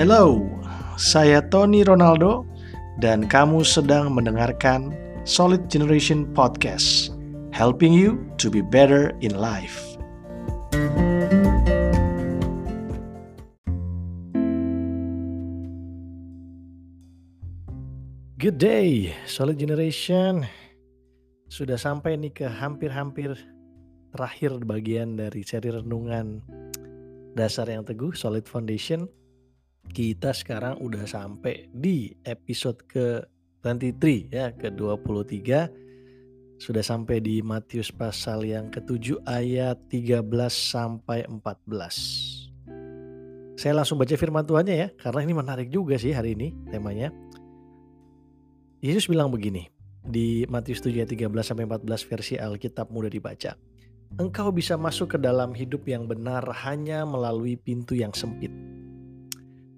Hello, saya Tony Ronaldo dan kamu sedang mendengarkan Solid Generation Podcast, helping you to be better in life. Good day, Solid Generation. Sudah sampai nih ke hampir-hampir terakhir bagian dari seri renungan dasar yang teguh, Solid Foundation. Kita sekarang udah sampai di episode ke 23 ya, ke 23. Sudah sampai di Matius pasal yang ke-7 ayat 13 sampai 14. Saya langsung baca firman Tuhannya ya, karena ini menarik juga sih hari ini temanya. Yesus bilang begini di Matius 7 ayat 13 sampai 14 versi Alkitab mudah dibaca. Engkau bisa masuk ke dalam hidup yang benar hanya melalui pintu yang sempit.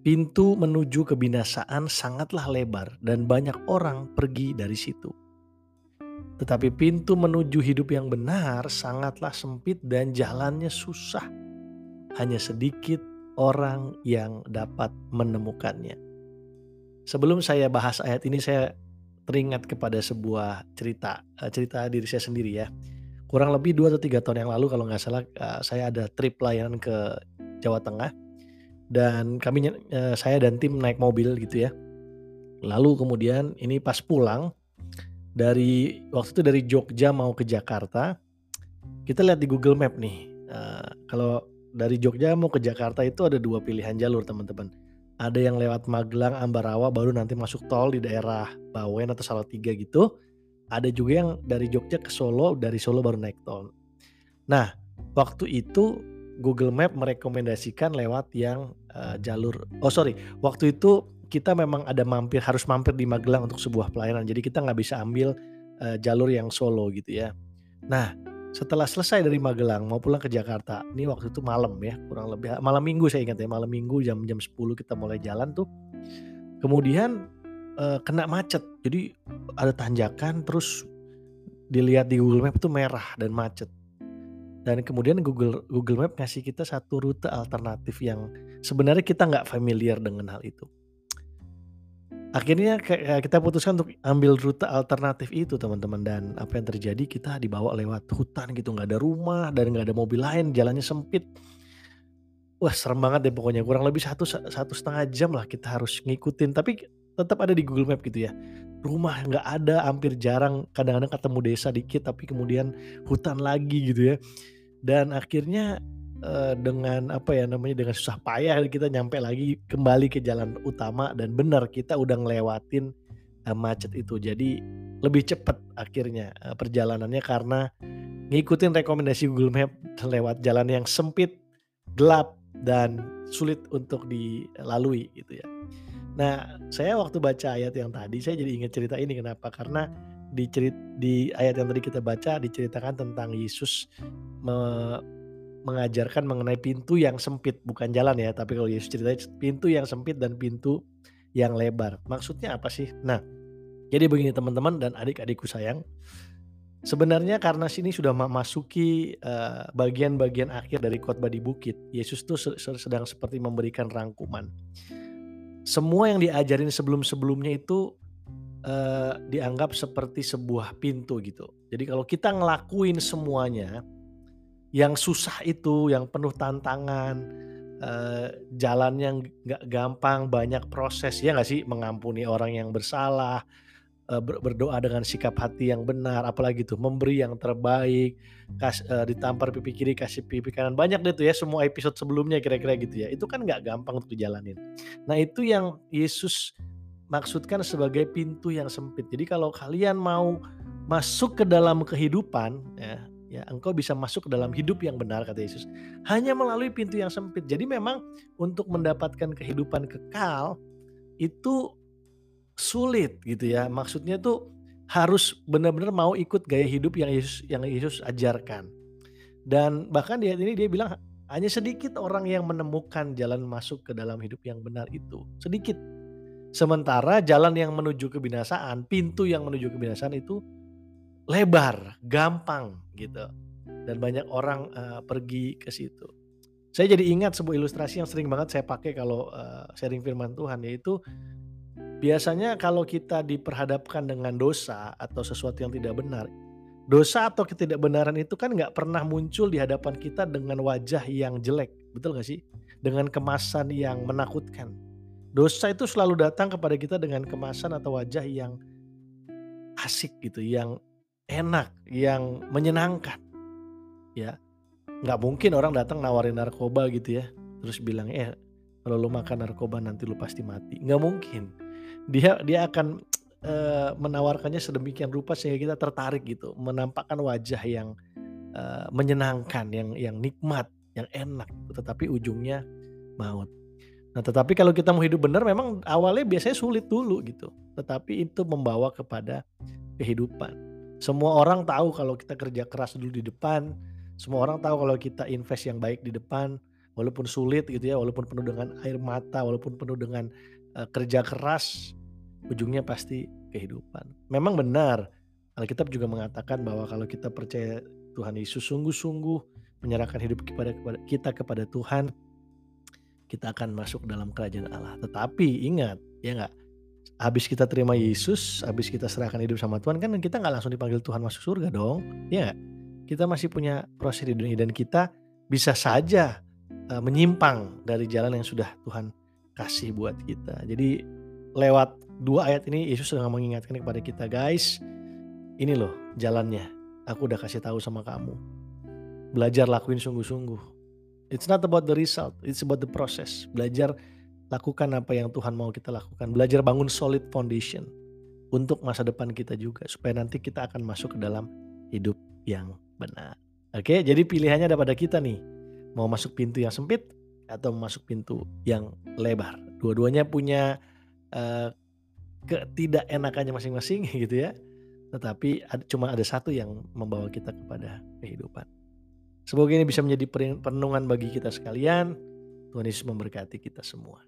Pintu menuju kebinasaan sangatlah lebar dan banyak orang pergi dari situ. Tetapi pintu menuju hidup yang benar sangatlah sempit dan jalannya susah. Hanya sedikit orang yang dapat menemukannya. Sebelum saya bahas ayat ini saya teringat kepada sebuah cerita uh, cerita diri saya sendiri ya kurang lebih dua atau tiga tahun yang lalu kalau nggak salah uh, saya ada trip layanan ke Jawa Tengah dan kami uh, saya dan tim naik mobil gitu ya lalu kemudian ini pas pulang dari waktu itu dari Jogja mau ke Jakarta kita lihat di Google Map nih uh, kalau dari Jogja mau ke Jakarta itu ada dua pilihan jalur teman-teman ada yang lewat Magelang, Ambarawa baru nanti masuk tol di daerah Bawen atau Salatiga gitu. Ada juga yang dari Jogja ke Solo, dari Solo baru naik tol. Nah, waktu itu Google Map merekomendasikan lewat yang uh, jalur. Oh sorry, waktu itu kita memang ada mampir harus mampir di Magelang untuk sebuah pelayanan. Jadi kita nggak bisa ambil uh, jalur yang Solo gitu ya. Nah, setelah selesai dari Magelang mau pulang ke Jakarta. Ini waktu itu malam ya kurang lebih. Malam minggu saya ingat ya malam minggu jam jam 10 kita mulai jalan tuh. Kemudian uh, kena macet. Jadi ada tanjakan terus dilihat di Google Map itu merah dan macet dan kemudian Google Google Map ngasih kita satu rute alternatif yang sebenarnya kita nggak familiar dengan hal itu Akhirnya kita putuskan untuk ambil rute alternatif itu teman-teman dan apa yang terjadi kita dibawa lewat hutan gitu nggak ada rumah dan nggak ada mobil lain jalannya sempit. Wah serem banget deh pokoknya kurang lebih satu satu setengah jam lah kita harus ngikutin tapi tetap ada di Google Map gitu ya. Rumah nggak ada hampir jarang kadang-kadang ketemu desa dikit tapi kemudian hutan lagi gitu ya. Dan akhirnya uh, dengan apa ya namanya dengan susah payah kita nyampe lagi kembali ke jalan utama dan benar kita udah ngelewatin uh, macet itu jadi lebih cepat akhirnya uh, perjalanannya karena ngikutin rekomendasi Google Map lewat jalan yang sempit gelap dan sulit untuk dilalui gitu ya. Nah, saya waktu baca ayat yang tadi saya jadi ingat cerita ini kenapa? Karena di di ayat yang tadi kita baca diceritakan tentang Yesus me, mengajarkan mengenai pintu yang sempit bukan jalan ya tapi kalau Yesus ceritanya pintu yang sempit dan pintu yang lebar. Maksudnya apa sih? Nah jadi begini teman-teman dan adik-adikku sayang sebenarnya karena sini sudah memasuki uh, bagian-bagian akhir dari khotbah di bukit Yesus tuh sedang seperti memberikan rangkuman. Semua yang diajarin sebelum-sebelumnya itu uh, dianggap seperti sebuah pintu gitu jadi kalau kita ngelakuin semuanya yang susah itu, yang penuh tantangan, uh, jalan yang nggak gampang, banyak proses ya nggak sih mengampuni orang yang bersalah, uh, berdoa dengan sikap hati yang benar, apalagi tuh memberi yang terbaik, kas, uh, ditampar pipi kiri kasih pipi kanan banyak deh tuh ya semua episode sebelumnya kira-kira gitu ya. Itu kan nggak gampang untuk dijalanin. Nah itu yang Yesus maksudkan sebagai pintu yang sempit. Jadi kalau kalian mau masuk ke dalam kehidupan ya ya engkau bisa masuk ke dalam hidup yang benar kata Yesus hanya melalui pintu yang sempit. Jadi memang untuk mendapatkan kehidupan kekal itu sulit gitu ya. Maksudnya tuh harus benar-benar mau ikut gaya hidup yang Yesus yang Yesus ajarkan. Dan bahkan di ini dia bilang hanya sedikit orang yang menemukan jalan masuk ke dalam hidup yang benar itu. Sedikit sementara jalan yang menuju kebinasaan pintu yang menuju kebinasaan itu lebar, gampang gitu. Dan banyak orang uh, pergi ke situ. Saya jadi ingat sebuah ilustrasi yang sering banget saya pakai kalau, eee, sharing firman Tuhan yaitu, biasanya kalau kita diperhadapkan dengan dosa atau sesuatu yang tidak benar, dosa atau ketidakbenaran itu kan nggak pernah muncul di hadapan kita dengan wajah yang jelek, betul nggak sih? Dengan kemasan yang menakutkan. Dosa itu selalu datang kepada kita dengan kemasan atau wajah yang asik gitu, yang enak, yang menyenangkan, ya. Nggak mungkin orang datang nawarin narkoba gitu ya, terus bilang, "Eh, kalau lu makan narkoba nanti lu pasti mati." Nggak mungkin. Dia dia akan, eee, menawarkannya sedemikian rupa sehingga kita tertarik gitu, menampakkan wajah yang, eee, menyenangkan, yang yang nikmat, yang enak, tetapi ujungnya maut. Nah, tetapi kalau kita mau hidup benar memang awalnya biasanya sulit dulu gitu, tetapi itu membawa kepada kehidupan. Semua orang tahu kalau kita kerja keras dulu di depan, semua orang tahu kalau kita invest yang baik di depan, walaupun sulit gitu ya, walaupun penuh dengan air mata, walaupun penuh dengan, eee, kerja keras, ujungnya pasti kehidupan. Memang benar, Alkitab juga mengatakan bahwa kalau kita percaya Tuhan Yesus sungguh-sungguh menyerahkan hidup kepada kita kepada Tuhan, kita akan masuk dalam kerajaan Allah. Tetapi ingat, ya nggak, habis kita terima Yesus, habis kita serahkan hidup sama Tuhan kan kita nggak langsung dipanggil Tuhan masuk surga dong, ya nggak? Kita masih punya proses di dunia dan kita bisa saja, eee, menyimpang dari jalan yang sudah Tuhan kasih buat kita. Jadi lewat 2 ayat ini Yesus sedang mengingatkan kepada kita, "Guys, ini loh jalannya, aku udah kasih tahu sama kamu. Belajar lakuin sungguh-sungguh. It's not about the result, it's about the process. Belajar lakukan apa yang Tuhan mau kita lakukan. Belajar bangun solid foundation untuk masa depan kita juga supaya nanti kita akan masuk ke dalam hidup yang benar. Oke, jadi pilihannya ada pada kita nih. Mau masuk pintu yang sempit atau masuk pintu yang lebar. Dua-duanya punya uh, ketidakenakannya masing-masing gitu ya. Tetapi ada, cuma ada satu yang membawa kita kepada kehidupan. Semoga ini bisa menjadi perenungan bagi kita sekalian. Tuhan Yesus memberkati kita semua.